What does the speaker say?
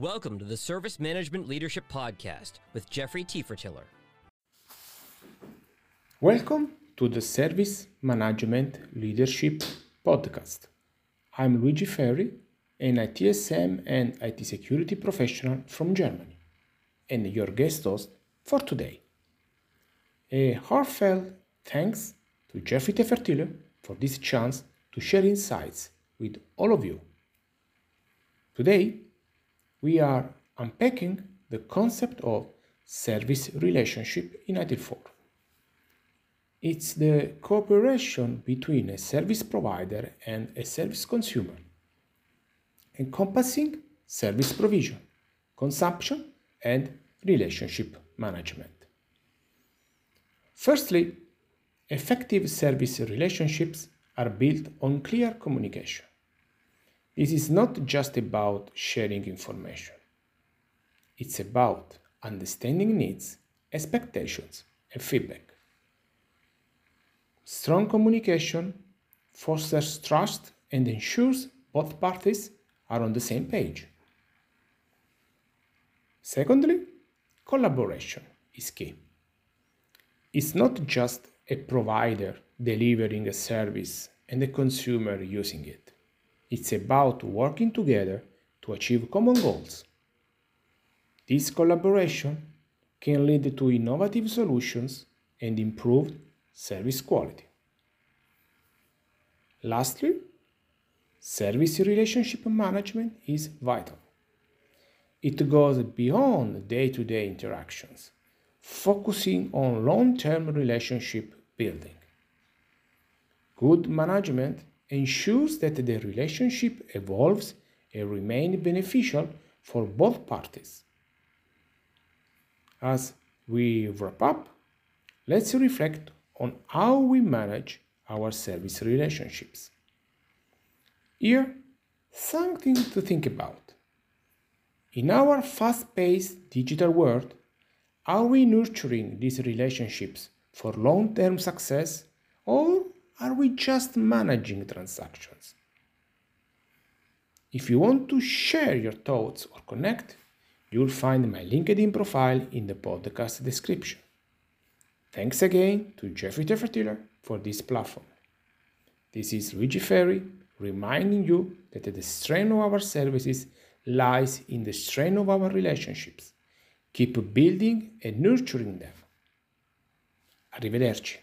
Welcome to the Service Management Leadership Podcast with Jeffrey Tefertiller. Welcome to the Service Management Leadership Podcast. I'm Luigi Ferri, an ITSM and IT security professional from Germany, and your guest host for today. A heartfelt thanks to Jeffrey Tefertiller for this chance to share insights with all of you. Today, we are unpacking the concept of service relationship in ITIL4. It's the cooperation between a service provider and a service consumer, encompassing service provision, consumption, and relationship management. Firstly, effective service relationships are built on clear communication. This is not just about sharing information. It's about understanding needs, expectations, and feedback. Strong communication fosters trust and ensures both parties are on the same page. Secondly, collaboration is key. It's not just a provider delivering a service and a consumer using it. It's about working together to achieve common goals. This collaboration can lead to innovative solutions and improved service quality. Lastly, service relationship management is vital. It goes beyond day to day interactions, focusing on long term relationship building. Good management ensures that the relationship evolves and remains beneficial for both parties. As we wrap up, let's reflect on how we manage our service relationships. Here, something to think about. In our fast paced digital world, are we nurturing these relationships for long term success or are we just managing transactions? If you want to share your thoughts or connect, you'll find my LinkedIn profile in the podcast description. Thanks again to Jeffrey Tefertiller for this platform. This is Luigi Ferri reminding you that the strength of our services lies in the strength of our relationships. Keep building and nurturing them. Arrivederci.